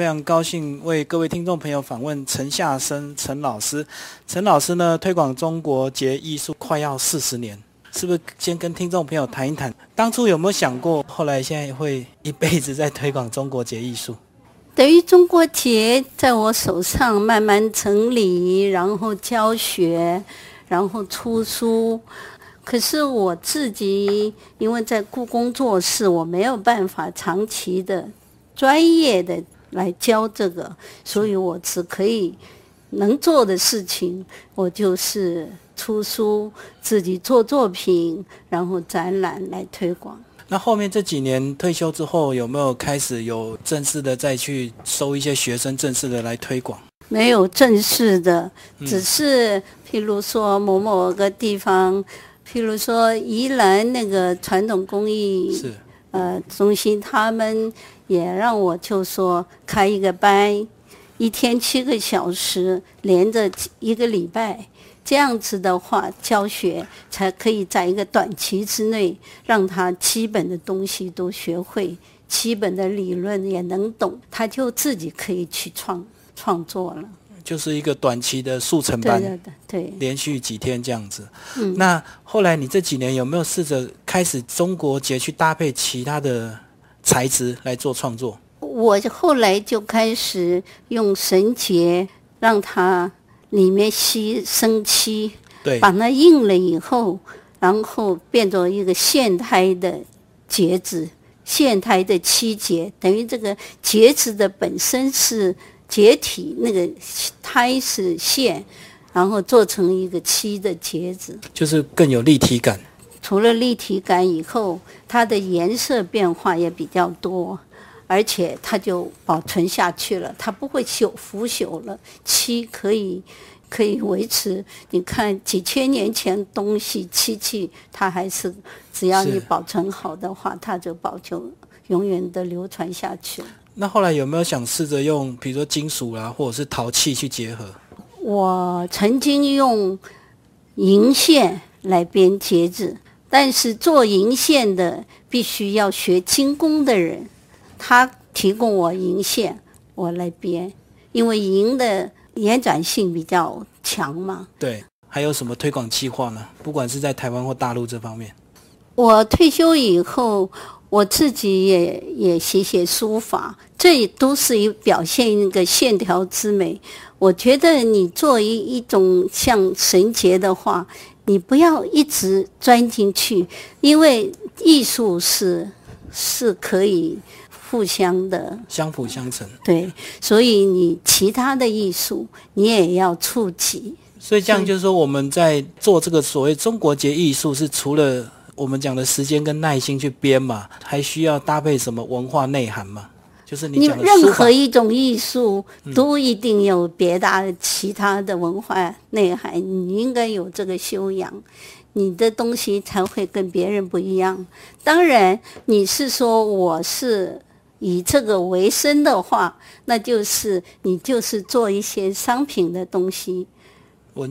非常高兴为各位听众朋友访问陈夏生陈老师。陈老师呢，推广中国结艺术快要四十年，是不是？先跟听众朋友谈一谈，当初有没有想过，后来现在会一辈子在推广中国结艺术？等于中国结在我手上慢慢整理，然后教学，然后出书。可是我自己因为在故宫做事，我没有办法长期的、专业的来教这个，所以我只可以能做的事情，我就是出书、自己做作品，然后展览来推广。那后面这几年退休之后，有没有开始有正式的再去收一些学生，正式的来推广？没有正式的，只是譬如说某某个地方。譬如说，宜兰那个传统工艺是呃中心，他们也让我就说开一个班，一天七个小时，连着一个礼拜，这样子的话教学才可以在一个短期之内让他基本的东西都学会，基本的理论也能懂，他就自己可以去创创作了。就是一个短期的速成班，对对对，连续几天这样子。嗯，那后来你这几年有没有试着开始中国结去搭配其他的材质来做创作？我后来就开始用绳结，让它里面吸生漆，对，把它印了以后，然后变成一个线胎的结子，线胎的漆结，等于这个结子的本身是。结体那个胎是线，然后做成一个漆的结子，就是更有立体感。除了立体感以后，它的颜色变化也比较多，而且它就保存下去了，它不会朽腐朽了。漆可以可以维持，你看几千年前东西漆器，它还是只要你保存好的话，它就保就永远的流传下去了。那后来有没有想试着用，比如说金属啦，或者是陶器去结合？我曾经用银线来编结子，但是做银线的必须要学精工的人，他提供我银线，我来编，因为银的延展性比较强嘛。对，还有什么推广计划呢？不管是在台湾或大陆这方面。我退休以后。我自己也也写写书法，这也都是一表现一个线条之美。我觉得你做一一种像绳结的话，你不要一直钻进去，因为艺术是是可以互相的相辅相成。对，所以你其他的艺术你也要触及。所以这样就是说，我们在做这个所谓中国结艺术，是除了。我们讲的时间跟耐心去编嘛，还需要搭配什么文化内涵嘛？就是你任何一种艺术都一定有别的其他的文化内涵，你应该有这个修养，你的东西才会跟别人不一样。当然，你是说我是以这个为生的话，那就是你就是做一些商品的东西。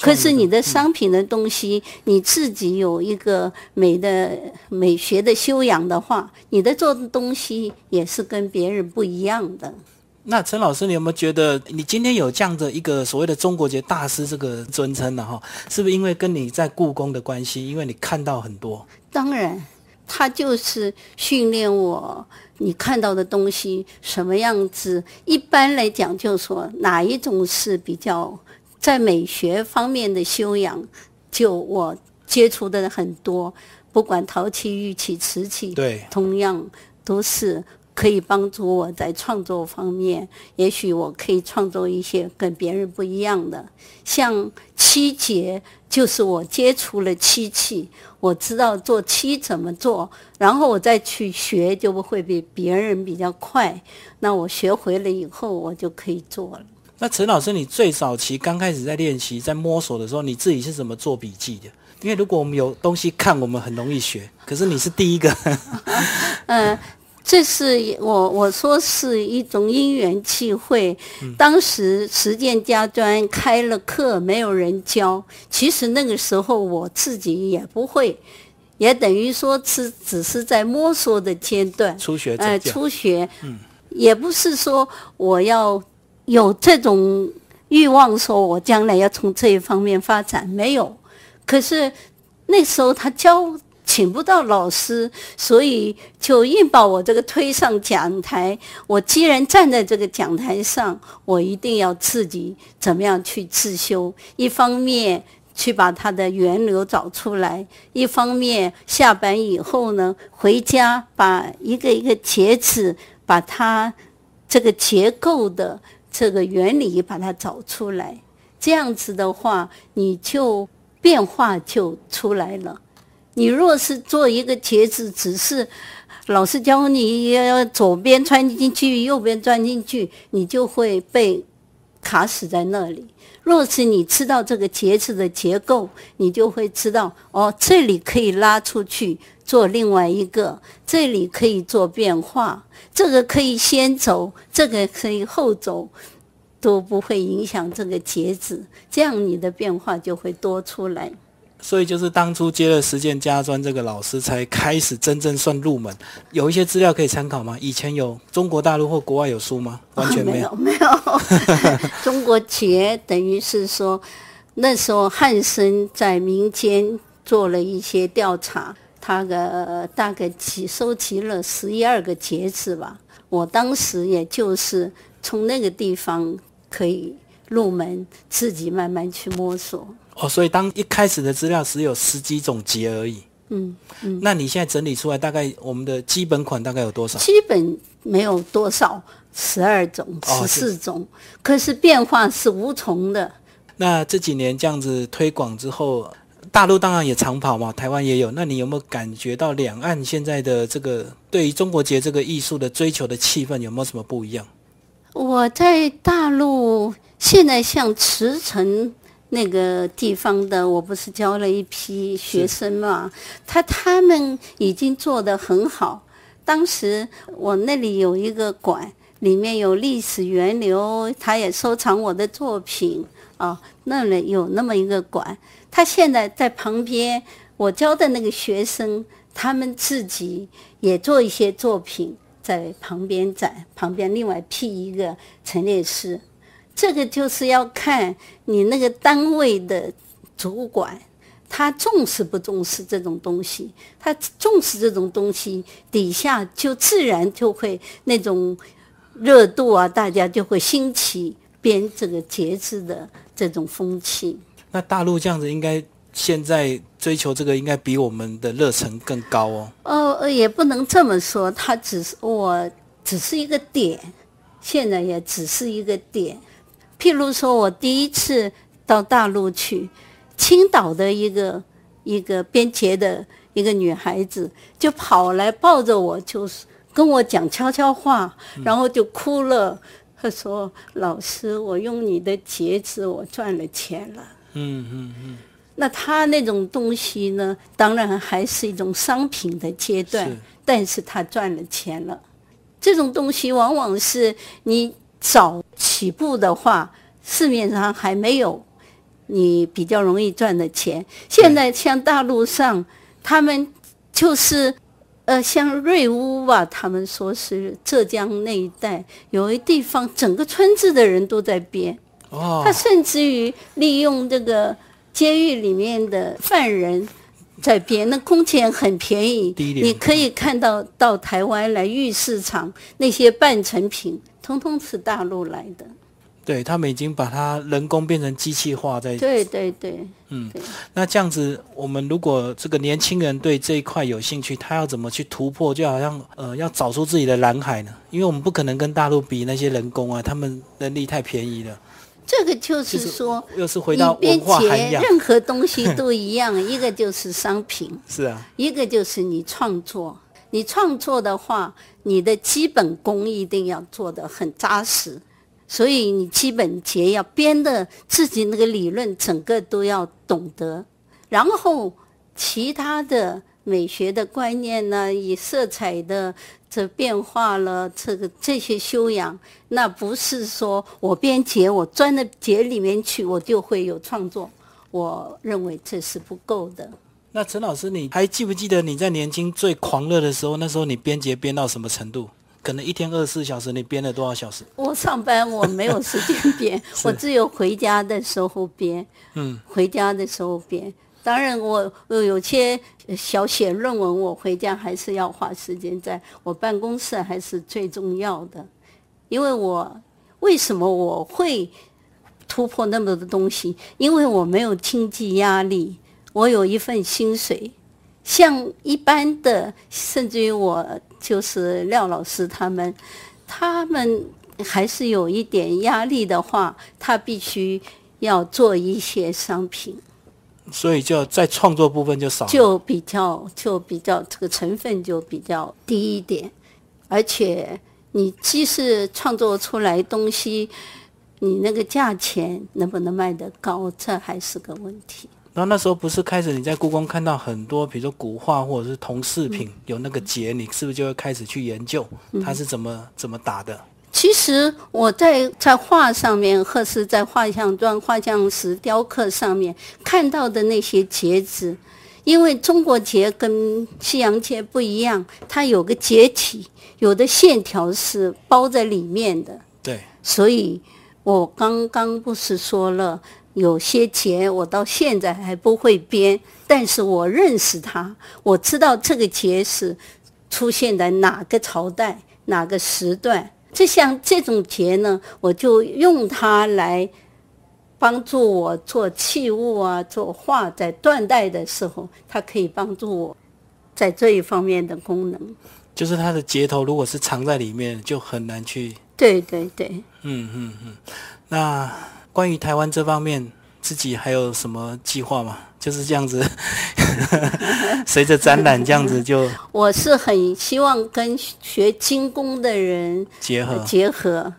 可是你的商品的东西，你自己有一个美的美学的修养的话，你的做的东西也是跟别人不一样的。那陈老师，你有没有觉得你今天有这样的一个所谓的中国节大师这个尊称呢？哈，是不是因为跟你在故宫的关系？因为你看到很多。当然，他就是训练我，你看到的东西什么样子？一般来讲，就说哪一种是比较。在美学方面的修养，就我接触的很多，不管陶器、玉器、瓷器，对，同样都是可以帮助我在创作方面。也许我可以创作一些跟别人不一样的，像漆节，就是我接触了漆器，我知道做漆怎么做，然后我再去学，就不会比别人比较快。那我学会了以后，我就可以做了。那陈老师，你最早期刚开始在练习、在摸索的时候，你自己是怎么做笔记的？因为如果我们有东西看，我们很容易学。可是你是第一个。嗯，这是我我说是一种因缘际会。当时实践家专开了课，没有人教。其实那个时候我自己也不会，也等于说是只是在摸索的阶段。初学呃，初学。嗯。也不是说我要有这种欲望，说我将来要从这一方面发展，没有。可是那时候他教。请不到老师，所以就硬把我这个推上讲台。我既然站在这个讲台上，我一定要自己怎么样去自修。一方面去把它的源流找出来，一方面下班以后呢，回家把一个一个节子，把它这个结构的这个原理把它找出来。这样子的话，你就变化就出来了。你若是做一个茄子，只是老师教你要左边穿进去，右边钻进去，你就会被卡死在那里。若是你知道这个节子的结构，你就会知道哦，这里可以拉出去做另外一个，这里可以做变化，这个可以先走，这个可以后走，都不会影响这个节子，这样你的变化就会多出来。所以就是当初接了实践家专这个老师，才开始真正算入门。有一些资料可以参考吗？以前有中国大陆或国外有书吗？完全没有，没有。中国结等于是说，那时候汉森在民间做了一些调查，他的大概集收集了十一二个节子吧。我当时也就是从那个地方可以入门，自己慢慢去摸索。哦，所以当一开始的资料只有十几种节而已。嗯嗯，那你现在整理出来，大概我们的基本款大概有多少？基本没有多少，十二种、十四种，可是变化是无穷的。那这几年这样子推广之后，大陆当然也长跑嘛，台湾也有。那你有没有感觉到两岸现在的这个对于中国节这个艺术的追求的气氛有没有什么不一样？我在大陆现在像慈城。那个地方的，我不是教了一批学生嘛？他他们已经做得很好。当时我那里有一个馆，里面有历史源流，他也收藏我的作品啊。那里有那么一个馆，他现在在旁边，我教的那个学生，他们自己也做一些作品在旁边展，旁边另外辟一个陈列室。这个就是要看你那个单位的主管，他重视不重视这种东西。他重视这种东西，底下就自然就会那种热度啊，大家就会兴起编这个节制的这种风气。那大陆这样子，应该现在追求这个，应该比我们的热忱更高哦。哦，也不能这么说，它只是我只是一个点，现在也只是一个点。譬如说，我第一次到大陆去，青岛的一个一个编结的一个女孩子就跑来抱着我，就是跟我讲悄悄话，然后就哭了。她说：“老师，我用你的结子，我赚了钱了。”嗯嗯嗯。那他那种东西呢，当然还是一种商品的阶段，但是他赚了钱了。这种东西往往是你。早起步的话，市面上还没有你比较容易赚的钱。现在像大陆上，他们就是呃，像瑞乌吧，他们说是浙江那一带有一地方，整个村子的人都在编。哦。他甚至于利用这个监狱里面的犯人在编，那工钱很便宜。你可以看到到台湾来玉市场那些半成品。通通是大陆来的，对他们已经把它人工变成机器化在。对对对，嗯，那这样子，我们如果这个年轻人对这一块有兴趣，他要怎么去突破？就好像呃，要找出自己的蓝海呢？因为我们不可能跟大陆比那些人工啊，他们人力太便宜了。这个就是说，又是回到文化涵养，任何东西都一样，一个就是商品，是啊，一个就是你创作。你创作的话，你的基本功一定要做得很扎实，所以你基本节要编的自己那个理论，整个都要懂得。然后其他的美学的观念呢，以色彩的这变化了，这个这些修养，那不是说我编节，我钻到节里面去，我就会有创作。我认为这是不够的。那陈老师，你还记不记得你在年轻最狂热的时候？那时候你编节编到什么程度？可能一天二十四小时，你编了多少小时？我上班我没有时间编，我只有回家的时候编。嗯，回家的时候编。当然，我有些小写论文，我回家还是要花时间，在我办公室还是最重要的。因为我为什么我会突破那么多东西？因为我没有经济压力，我有一份薪水。像一般的，甚至于我就是廖老师他们，他们还是有一点压力的话，他必须要做一些商品。所以就在创作部分就少，就比较就比较这个成分就比较低一点，而且你即使创作出来东西，你那个价钱能不能卖得高，这还是个问题。然后那时候不是开始你在故宫看到很多，比如说古画或者是铜饰品有那个结，你是不是就会开始去研究它是怎么怎么打的？其实我在在画上面，或是在画像砖、画像石、雕刻上面看到的那些结子，因为中国结跟西洋结不一样，它有个结体，有的线条是包在里面的。对，所以我刚刚不是说了，有些节我到现在还不会编，但是我认识它，我知道这个节是出现在哪个朝代、哪个时段。就像这种节呢，我就用它来帮助我做器物啊，做画。在断代的时候，它可以帮助我在这一方面的功能。就是它的结头如果是藏在里面，就很难去。对对对。嗯嗯嗯。那关于台湾这方面，自己还有什么计划吗？就是这样子，随着展览这样子就。我是很希望跟学精工的人结合结合，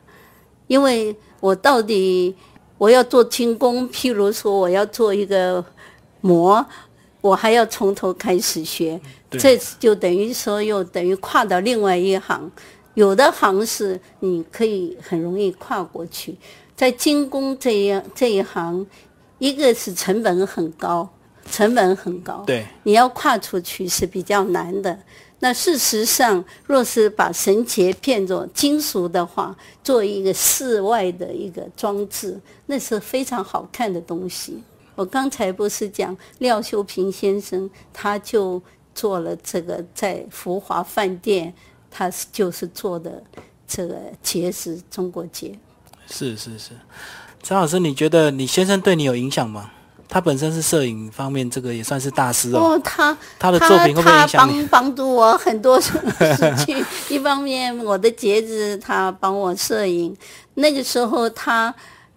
因为我到底我要做精工，譬如说我要做一个模，我还要从头开始学，这就等于说又等于跨到另外一行。有的行是你可以很容易跨过去，在精工这一这一行。一个是成本很高，成本很高，对，你要跨出去是比较难的。那事实上，若是把绳结变作金属的话，做一个室外的一个装置，那是非常好看的东西。我刚才不是讲廖秀平先生，他就做了这个在福华饭店，他就是做的这个结石中国结，是是是。张老师，你觉得你先生对你有影响吗？他本身是摄影方面，这个也算是大师哦。哦，他他的作品会不会影响你？帮帮助我很多事情。一方面，我的节子他帮我摄影。那个时候，他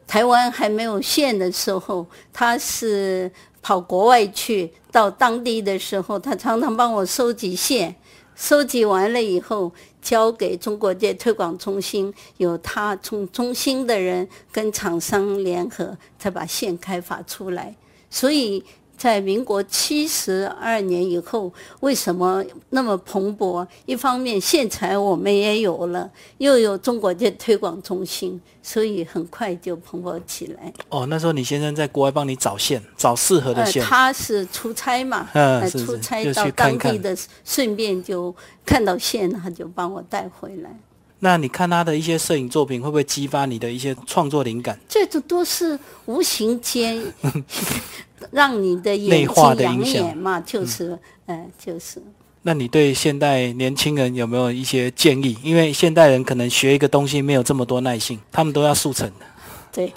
台湾还没有线的时候，他是跑国外去，到当地的时候，他常常帮我收集线。收集完了以后。交给中国界推广中心，有他从中心的人跟厂商联合，才把线开发出来。所以在民国七十二年以后，为什么那么蓬勃？一方面线材我们也有了，又有中国界推广中心，所以很快就蓬勃起来。哦，那时候你先生在国外帮你找线，找适合的线。他是出差嘛，嗯出差到当地的，顺便就。看到线，他就帮我带回来。那你看他的一些摄影作品，会不会激发你的一些创作灵感？这都都是无形间 让你的眼睛养眼嘛，就是，嗯，就是。那你对现代年轻人有没有一些建议？因为现代人可能学一个东西没有这么多耐性，他们都要速成的。对。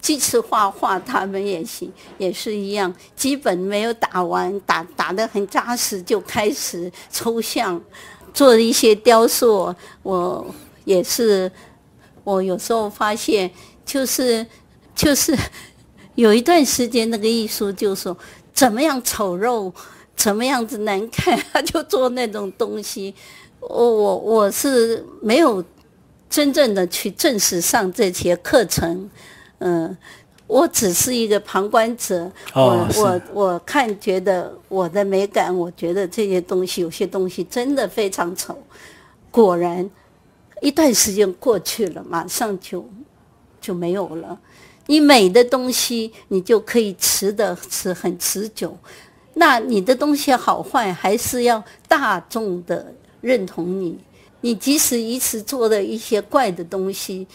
即使画画，他们也行，也是一样。基本没有打完，打打得很扎实，就开始抽象，做一些雕塑。我也是，我有时候发现，就是就是有一段时间，那个艺术就说怎么样丑陋，怎么样子难看，他就做那种东西。我我我是没有真正的去正式上这些课程。嗯，我只是一个旁观者。我我我看，觉得我的美感，我觉得这些东西，有些东西真的非常丑。果然，一段时间过去了，马上就就没有了。你美的东西，你就可以持的持很持久。那你的东西好坏，还是要大众的认同你。你即使一次做了一些怪的东西，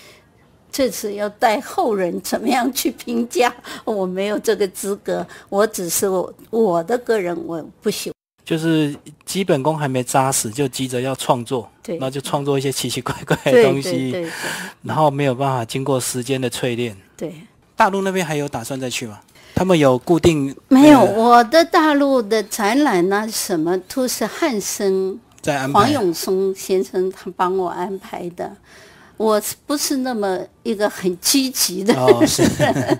这次要带后人怎么样去评价？我没有这个资格，我只是我我的个人我不喜。就是基本功还没扎实，就急着要创作，对然后就创作一些奇奇怪怪的东西，然后没有办法经过时间的淬炼。对，大陆那边还有打算再去吗？他们有固定没有呃我的大陆的展览呢，什么都是汉生在安排？黄永松先生他帮我安排的。我不是那么一个很积极的哦，是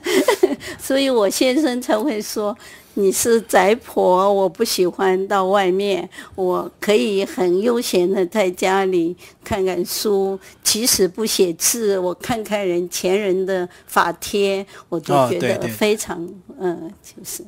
所以我先生才会说你是宅婆，我不喜欢到外面，我可以很悠闲的在家里看看书，即使不写字，我看看人前人的法帖，我就觉得非常嗯、就是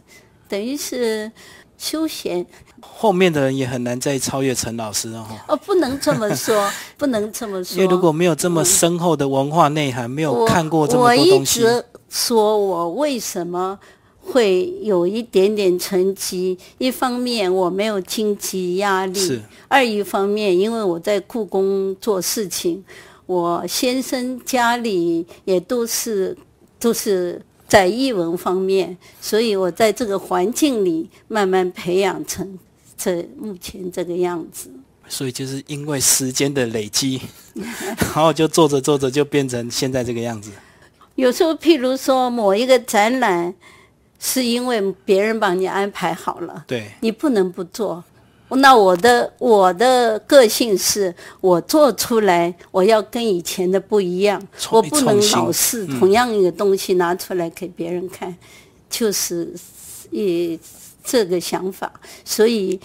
等于是休闲。后面的人也很难再超越陈老师哦。哦，不能这么说，不能这么说。因为如果没有这么深厚的文化内涵，没有看过这么多东西，直说我为什么会有一点点成绩，一方面我没有经济压力是，二一方面因为我在故宫做事情，我先生家里也都是都是。在译文方面，所以我在这个环境里慢慢培养成这目前这个样子。所以就是因为时间的累积，然后就做着做着就变成现在这个样子。有时候，譬如说某一个展览，是因为别人帮你安排好了，对，你不能不做。那我的我的个性是，我做出来我要跟以前的不一样，我不能老是嗯同样一个东西拿出来给别人看，就是以这个想法。所以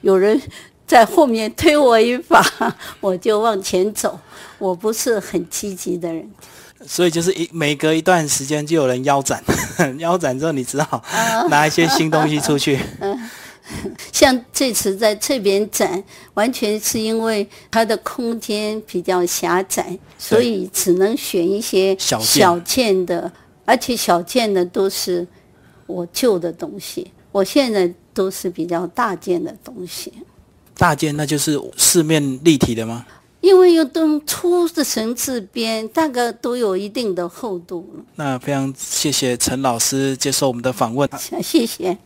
有人在后面推我一把，我就往前走。我不是很积极的人。所以就是一每隔一段时间就有人腰斩，腰斩之后你只好拿一些新东西出去。像这次在这边展，完全是因为它的空间比较狭窄，所以只能选一些小件小件的，而且小件的都是我旧的东西。我现在都是比较大件的东西，大件那就是四面立体的吗？因为用都粗的绳子编，大概都有一定的厚度了。那非常谢谢陈老师接受我们的访问。谢谢。